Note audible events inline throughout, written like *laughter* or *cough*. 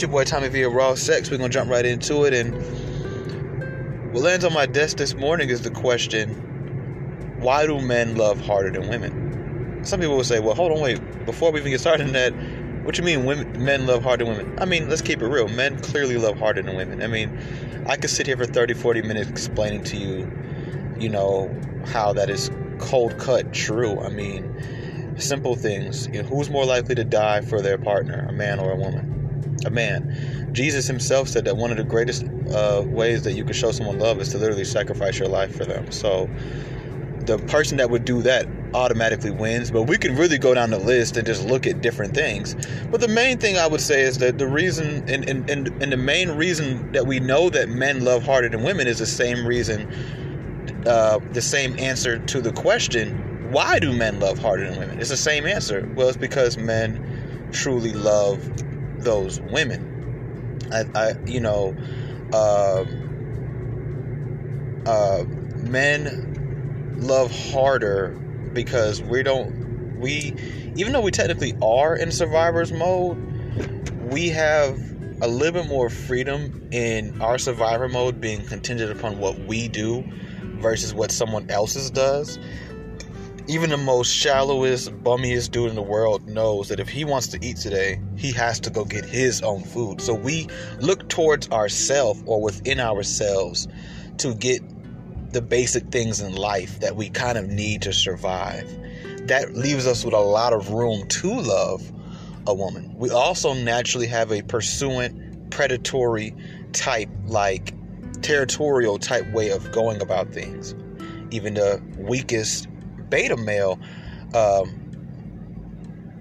It's your boy Tommy via Raw Sex. We're gonna jump right into it, and what lands on my desk this morning is the question: Why do men love harder than women? Some people will say, "Well, hold on, wait. Before we even get started in that, what you mean women, men love harder than women? I mean, let's keep it real. Men clearly love harder than women. I mean, I could sit here for 30, 40 minutes explaining to you, you know, how that is cold cut true. I mean, simple things. You know, who's more likely to die for their partner, a man or a woman? A man. Jesus himself said that one of the greatest uh, ways that you can show someone love is to literally sacrifice your life for them. So the person that would do that automatically wins. But we can really go down the list and just look at different things. But the main thing I would say is that the reason, and, and, and, and the main reason that we know that men love harder than women is the same reason, uh, the same answer to the question why do men love harder than women? It's the same answer. Well, it's because men truly love those women. I, I you know, uh, uh, men love harder because we don't we even though we technically are in survivor's mode we have a little bit more freedom in our survivor mode being contingent upon what we do versus what someone else's does even the most shallowest bummiest dude in the world knows that if he wants to eat today he has to go get his own food so we look towards ourselves or within ourselves to get the basic things in life that we kind of need to survive. That leaves us with a lot of room to love a woman. We also naturally have a pursuant, predatory type, like territorial type way of going about things. Even the weakest beta male um,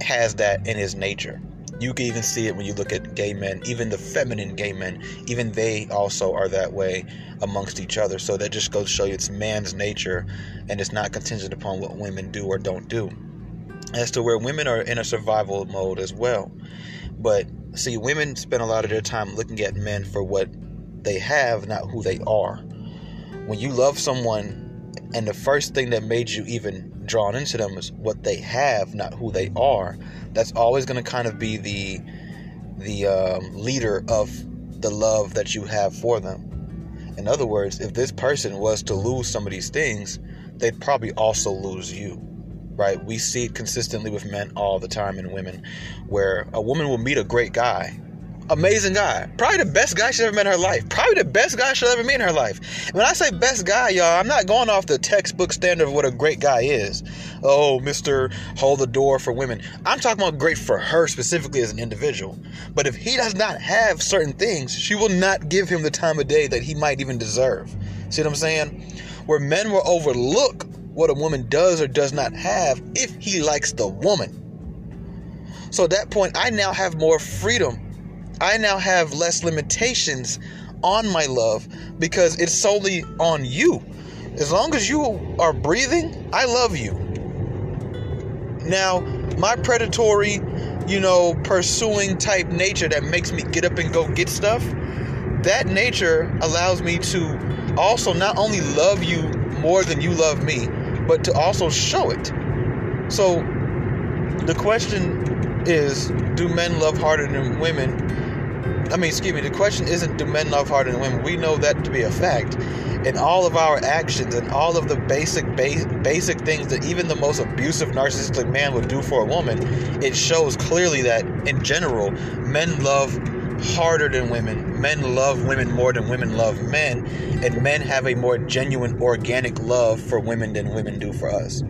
has that in his nature. You can even see it when you look at gay men, even the feminine gay men, even they also are that way amongst each other. So that just goes to show you it's man's nature and it's not contingent upon what women do or don't do. As to where women are in a survival mode as well. But see, women spend a lot of their time looking at men for what they have, not who they are. When you love someone and the first thing that made you even drawn into them is what they have, not who they are, that's always going to kind of be the the um, leader of the love that you have for them. In other words, if this person was to lose some of these things, they'd probably also lose you. Right? We see it consistently with men all the time and women, where a woman will meet a great guy amazing guy. Probably the best guy she's ever met in her life. Probably the best guy she'll ever meet in her life. When I say best guy, y'all, I'm not going off the textbook standard of what a great guy is. Oh, Mr. Hold the door for women. I'm talking about great for her specifically as an individual. But if he does not have certain things, she will not give him the time of day that he might even deserve. See what I'm saying? Where men will overlook what a woman does or does not have if he likes the woman. So at that point, I now have more freedom I now have less limitations on my love because it's solely on you. As long as you are breathing, I love you. Now, my predatory, you know, pursuing type nature that makes me get up and go get stuff, that nature allows me to also not only love you more than you love me, but to also show it. So, the question is do men love harder than women? I mean, excuse me, the question isn't do men love harder than women? We know that to be a fact. In all of our actions and all of the basic ba- basic things that even the most abusive narcissistic man would do for a woman, it shows clearly that in general, men love harder than women. Men love women more than women love men, and men have a more genuine, organic love for women than women do for us.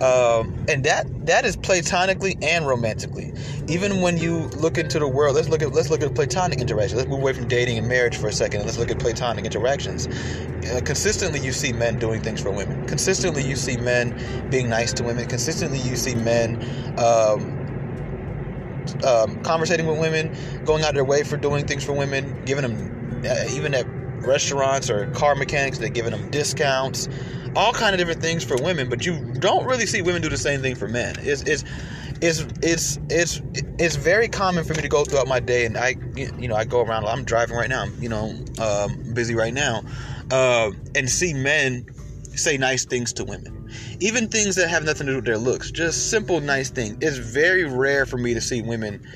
Um, and that that is platonically and romantically. Even when you look into the world, let's look at let's look at platonic interactions. Let's move away from dating and marriage for a second, and let's look at platonic interactions. Uh, consistently, you see men doing things for women. Consistently, you see men being nice to women. Consistently, you see men. Um, um, conversating with women, going out their way for doing things for women, giving them uh, even at restaurants or car mechanics, they're giving them discounts, all kind of different things for women. But you don't really see women do the same thing for men. It's it's it's it's it's it's very common for me to go throughout my day, and I you know I go around. I'm driving right now. I'm you know um, busy right now, uh, and see men say nice things to women even things that have nothing to do with their looks, just simple, nice things. It's very rare for me to see women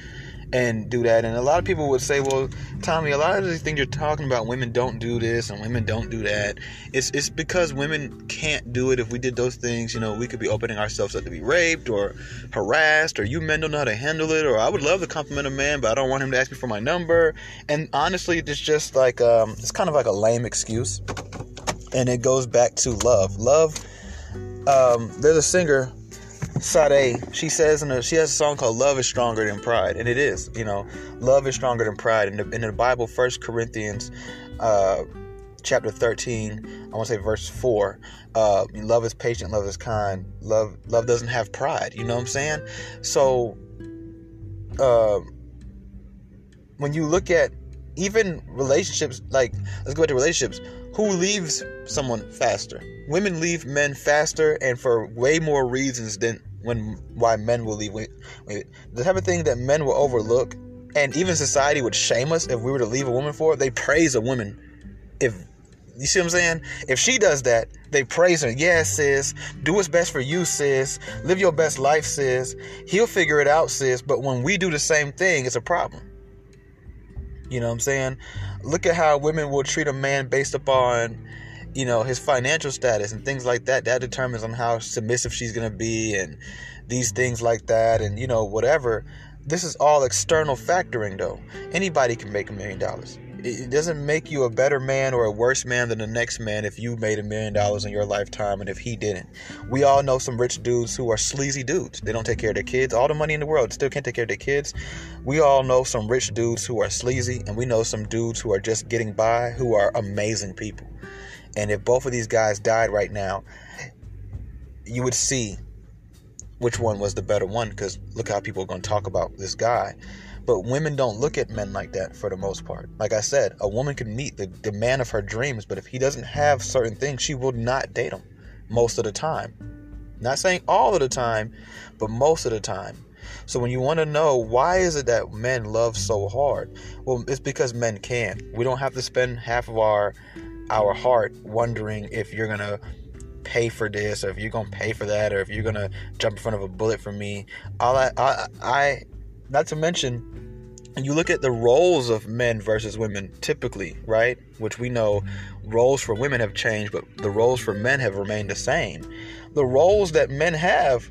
and do that. And a lot of people would say, well, Tommy, a lot of these things you're talking about, women don't do this and women don't do that. It's, it's because women can't do it. If we did those things, you know, we could be opening ourselves up to be raped or harassed, or you men don't know how to handle it, or I would love to compliment a man, but I don't want him to ask me for my number. And honestly, it's just like, um, it's kind of like a lame excuse. And it goes back to love. Love, um, there's a singer Sade, she says in a, she has a song called "Love is Stronger Than Pride," and it is. You know, love is stronger than pride. In the, in the Bible, First Corinthians, uh, chapter thirteen, I want to say verse four. Uh, love is patient, love is kind. Love love doesn't have pride. You know what I'm saying? So, uh, when you look at even relationships, like let's go back to relationships. Who leaves someone faster? Women leave men faster and for way more reasons than when why men will leave. The type of thing that men will overlook, and even society would shame us if we were to leave a woman for. They praise a woman if you see what I'm saying? If she does that, they praise her. Yeah, sis. Do what's best for you, sis. Live your best life, sis. He'll figure it out, sis. But when we do the same thing, it's a problem. You know what I'm saying? Look at how women will treat a man based upon you know his financial status and things like that. That determines on how submissive she's going to be and these things like that and you know whatever. This is all external factoring though. Anybody can make a million dollars it doesn't make you a better man or a worse man than the next man if you made a million dollars in your lifetime and if he didn't. We all know some rich dudes who are sleazy dudes. They don't take care of their kids. All the money in the world still can't take care of their kids. We all know some rich dudes who are sleazy, and we know some dudes who are just getting by who are amazing people. And if both of these guys died right now, you would see which one was the better one because look how people are going to talk about this guy. But women don't look at men like that for the most part. Like I said, a woman can meet the, the man of her dreams, but if he doesn't have certain things, she will not date him most of the time. Not saying all of the time, but most of the time. So when you want to know why is it that men love so hard? Well, it's because men can. We don't have to spend half of our our heart wondering if you're gonna pay for this or if you're gonna pay for that or if you're gonna jump in front of a bullet for me. All I, I, I not to mention, you look at the roles of men versus women typically, right? Which we know roles for women have changed, but the roles for men have remained the same. The roles that men have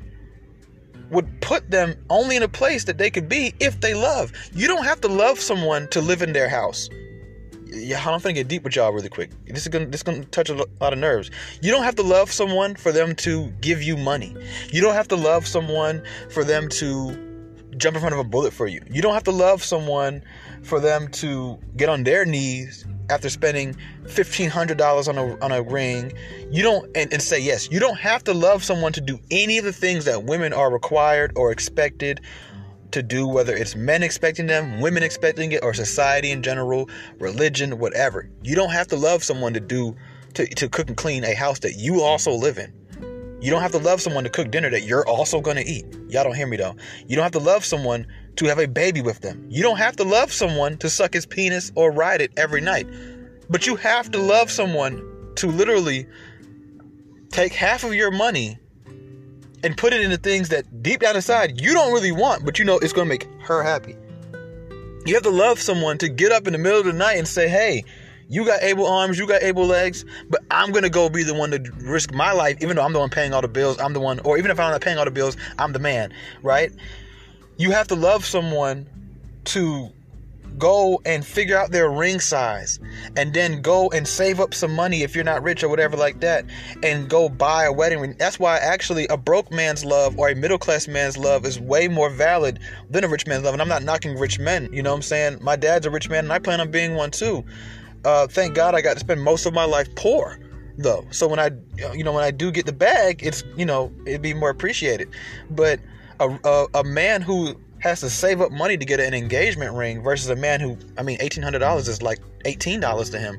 would put them only in a place that they could be if they love. You don't have to love someone to live in their house yeah, I'm gonna get deep with y'all really quick. This is gonna this is gonna touch a lot of nerves. You don't have to love someone for them to give you money. You don't have to love someone for them to jump in front of a bullet for you. You don't have to love someone for them to get on their knees after spending fifteen hundred dollars on a on a ring. You don't and, and say yes. You don't have to love someone to do any of the things that women are required or expected to do, whether it's men expecting them, women expecting it, or society in general, religion, whatever. You don't have to love someone to do to, to cook and clean a house that you also live in. You don't have to love someone to cook dinner that you're also gonna eat. Y'all don't hear me though. You don't have to love someone to have a baby with them. You don't have to love someone to suck his penis or ride it every night. But you have to love someone to literally take half of your money and put it into things that deep down inside you don't really want, but you know it's going to make her happy. You have to love someone to get up in the middle of the night and say, hey, you got able arms, you got able legs, but I'm gonna go be the one to risk my life, even though I'm the one paying all the bills. I'm the one, or even if I'm not paying all the bills, I'm the man, right? You have to love someone to go and figure out their ring size and then go and save up some money if you're not rich or whatever like that and go buy a wedding ring. That's why actually a broke man's love or a middle class man's love is way more valid than a rich man's love. And I'm not knocking rich men, you know what I'm saying? My dad's a rich man and I plan on being one too. Uh, thank God I got to spend most of my life poor though. So when I, you know, when I do get the bag, it's, you know, it'd be more appreciated. But a, a, a man who has to save up money to get an engagement ring versus a man who, I mean, eighteen hundred dollars is like eighteen dollars to him.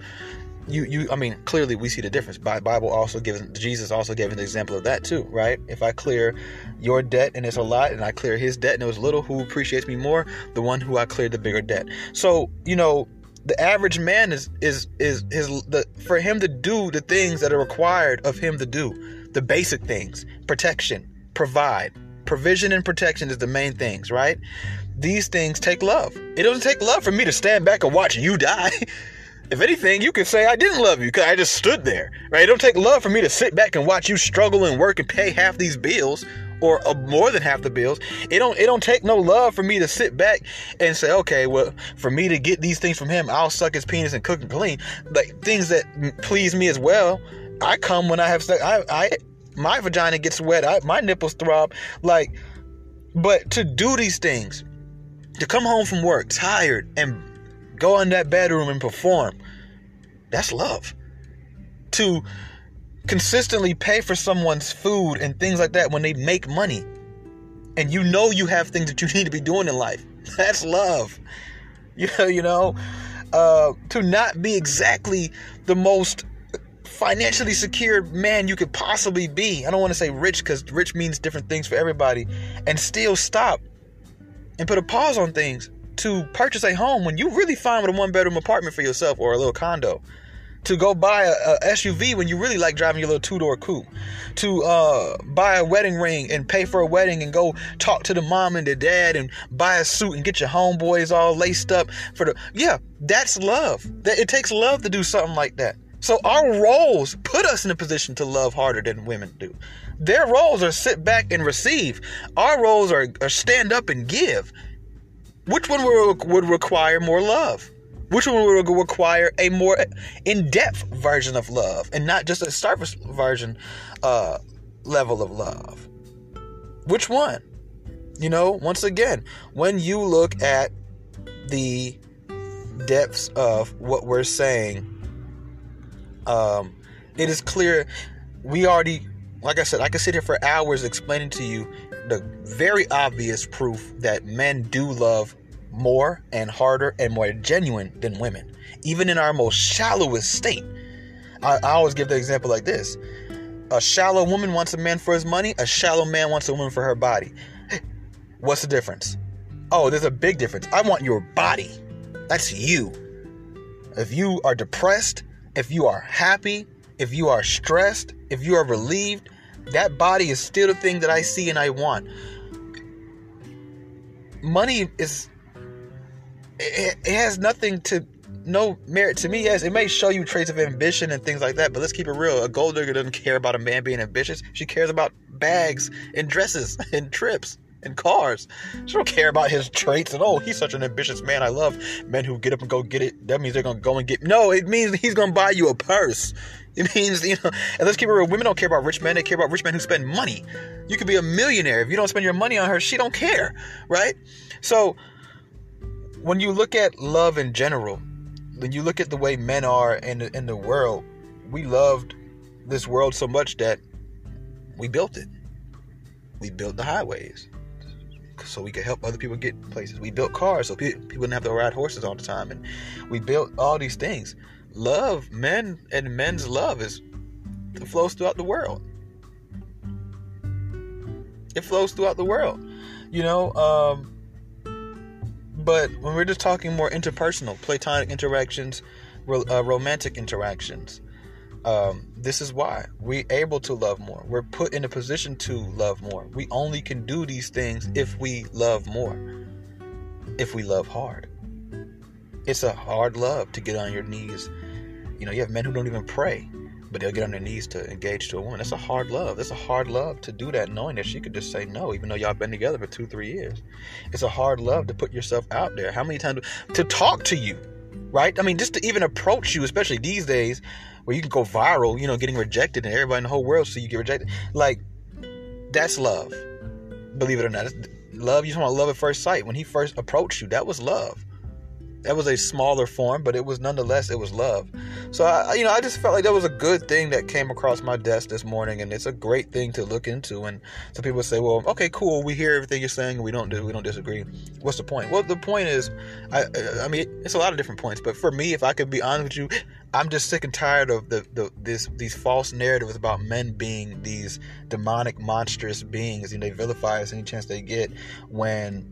You, you, I mean, clearly we see the difference. Bible also gives Jesus also gave an example of that too, right? If I clear your debt and it's a lot, and I clear his debt and it was little, who appreciates me more? The one who I cleared the bigger debt. So you know, the average man is is is his the for him to do the things that are required of him to do, the basic things: protection, provide, provision and protection is the main things, right? These things take love. It doesn't take love for me to stand back and watch you die. *laughs* if anything, you could say I didn't love you because I just stood there, right? It don't take love for me to sit back and watch you struggle and work and pay half these bills or uh, more than half the bills. It don't it don't take no love for me to sit back and say, okay, well, for me to get these things from him, I'll suck his penis and cook and clean, like things that please me as well. I come when I have sex. I, I my vagina gets wet. I, my nipples throb. Like, but to do these things, to come home from work tired and go in that bedroom and perform, that's love. To consistently pay for someone's food and things like that when they make money. And you know you have things that you *laughs* need to be doing in life. *laughs* That's love. You know you know uh, to not be exactly the most financially secure man you could possibly be. I don't want to say rich because rich means different things for everybody. And still stop and put a pause on things to purchase a home when you really fine with a one bedroom apartment for yourself or a little condo to go buy a, a, SUV when you really like driving your little two door coupe, to uh, buy a wedding ring and pay for a wedding and go talk to the mom and the dad and buy a suit and get your homeboys all laced up for the yeah, that's love. That it takes love to do something like that. So our roles put us in a position to love harder than women do. Their roles are sit back and receive. Our roles are, are stand up and give. Which one would, would require more love? Which one would require a more in-depth version of love and not just a surface version uh, level of love? Which one? You know once again when you look at the depths of what we're saying um, it is clear we already like i said i could sit here for hours explaining to you the very obvious proof that men do love more and harder and more genuine than women, even in our most shallowest state. I, I always give the example like this a shallow woman wants a man for his money, a shallow man wants a woman for her body. What's the difference? Oh, there's a big difference. I want your body. That's you. If you are depressed, if you are happy, if you are stressed, if you are relieved, that body is still the thing that I see and I want. Money is it, it has nothing to no merit to me. Yes, it may show you traits of ambition and things like that, but let's keep it real. A gold digger doesn't care about a man being ambitious. She cares about bags and dresses *laughs* and trips and cars. She don't care about his traits at all. he's such an ambitious man. I love men who get up and go get it. That means they're gonna go and get. No, it means he's gonna buy you a purse. It means you know. And let's keep it real. Women don't care about rich men. They care about rich men who spend money. You could be a millionaire if you don't spend your money on her. She don't care, right? So when you look at love in general, when you look at the way men are in the, in the world, we loved this world so much that we built it. We built the highways so we could help other people get places. We built cars so people didn't have to ride horses all the time, and we built all these things. Love, men and men's love is it flows throughout the world. It flows throughout the world. You know, um, but when we're just talking more interpersonal, platonic interactions, uh, romantic interactions, um, this is why we're able to love more. We're put in a position to love more. We only can do these things if we love more, if we love hard. It's a hard love to get on your knees. You know, you have men who don't even pray but they'll get on their knees to engage to a woman. That's a hard love. That's a hard love to do that, knowing that she could just say no, even though y'all been together for two, three years. It's a hard love to put yourself out there. How many times to talk to you, right? I mean, just to even approach you, especially these days, where you can go viral, you know, getting rejected, and everybody in the whole world see you get rejected. Like, that's love. Believe it or not, love. You talking love at first sight. When he first approached you, that was love that was a smaller form, but it was nonetheless it was love. So I, you know, I just felt like that was a good thing that came across my desk this morning, and it's a great thing to look into. And some people say, well, okay, cool, we hear everything you're saying, and we don't do, we don't disagree. What's the point? Well, the point is, I, I mean, it's a lot of different points, but for me, if I could be honest with you, I'm just sick and tired of the, the this these false narratives about men being these demonic, monstrous beings, and they vilify us any chance they get when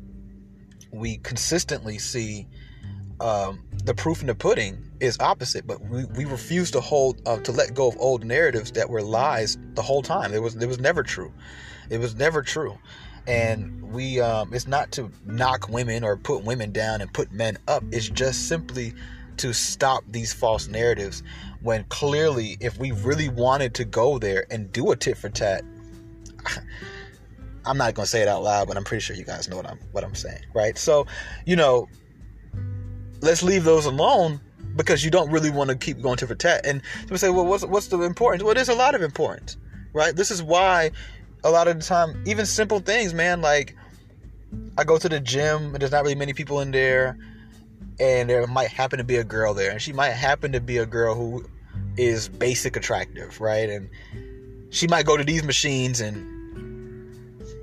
we consistently see um, the proof in the pudding is opposite, but we, we refuse to hold uh, to let go of old narratives that were lies the whole time. It was it was never true. It was never true. and we um, it's not to knock women or put women down and put men up it's just simply to stop these false narratives when clearly if we really wanted to go there and do a tit for tat *sighs* I'm not going to say it out loud but I'm pretty sure you guys know what I'm what I'm saying right so you know let's leave those alone because you don't really want to keep going to for tat and people say well what's what's the importance? Well there's a lot of importance right? This is why a lot of the time even simple things man like I go to the gym and there's not really many people in there and there might happen to be a girl there and she might happen to be a girl who is basic attractive right? And she might go to these machines and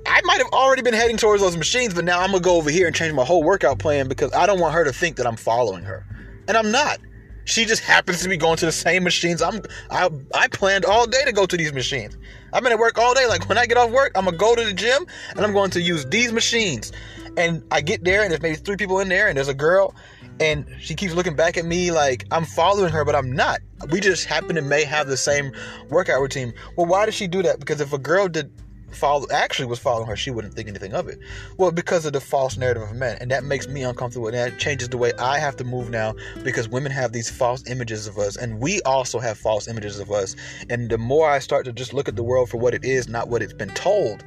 I might have already been heading towards those machines, but now I'm gonna go over here and change my whole workout plan because I don't want her to think that I'm following her, and I'm not. She just happens to be going to the same machines. I'm I I planned all day to go to these machines. I've been at work all day. Like when I get off work, I'm gonna go to the gym and I'm going to use these machines. And I get there and there's maybe three people in there and there's a girl and she keeps looking back at me like I'm following her, but I'm not. We just happen to may have the same workout routine. Well, why does she do that? Because if a girl did follow actually was following her, she wouldn't think anything of it. Well, because of the false narrative of men, and that makes me uncomfortable, and that changes the way I have to move now because women have these false images of us, and we also have false images of us. And the more I start to just look at the world for what it is, not what it's been told,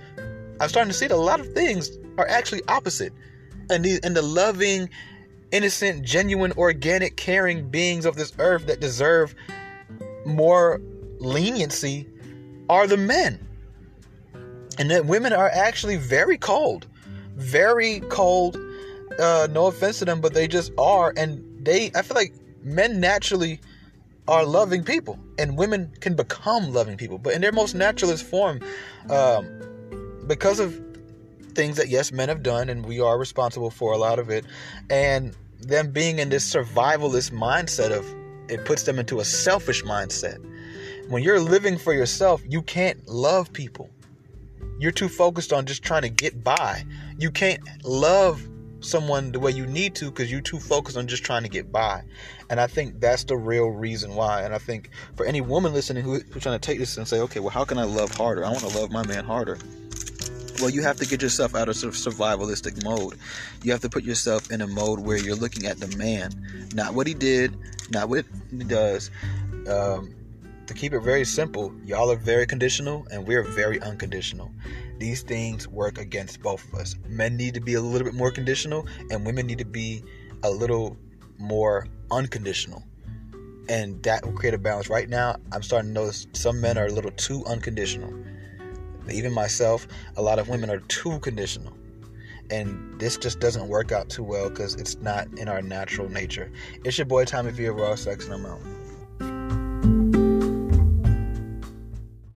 I'm starting to see that a lot of things are actually opposite. And the and the loving, innocent, genuine, organic, caring beings of this earth that deserve more leniency are the men and that women are actually very cold, very cold. Uh, no offense to them, but they just are, and they. I feel like men naturally are loving people, and women can become loving people, but in their most naturalist form, um, because of things that yes, men have done, and we are responsible for a lot of it, and them being in this survivalist mindset of it puts them into a selfish mindset. When you're living for yourself, you can't love people you're too focused on just trying to get by. You can't love someone the way you need to because you're too focused on just trying to get by. And I think that's the real reason why. And I think for any woman listening who, who's trying to take this and say, okay, well, how can I love harder? I want to love my man harder. Well, you have to get yourself out of sort of survivalistic mode. You have to put yourself in a mode where you're looking at the man, not what he did, not what he does. Um, to keep it very simple, y'all are very conditional and we're very unconditional. These things work against both of us. Men need to be a little bit more conditional, and women need to be a little more unconditional. And that will create a balance. Right now, I'm starting to notice some men are a little too unconditional. Even myself, a lot of women are too conditional. And this just doesn't work out too well because it's not in our natural nature. It's your boy Tommy Villa Raw Sex, and I'm out.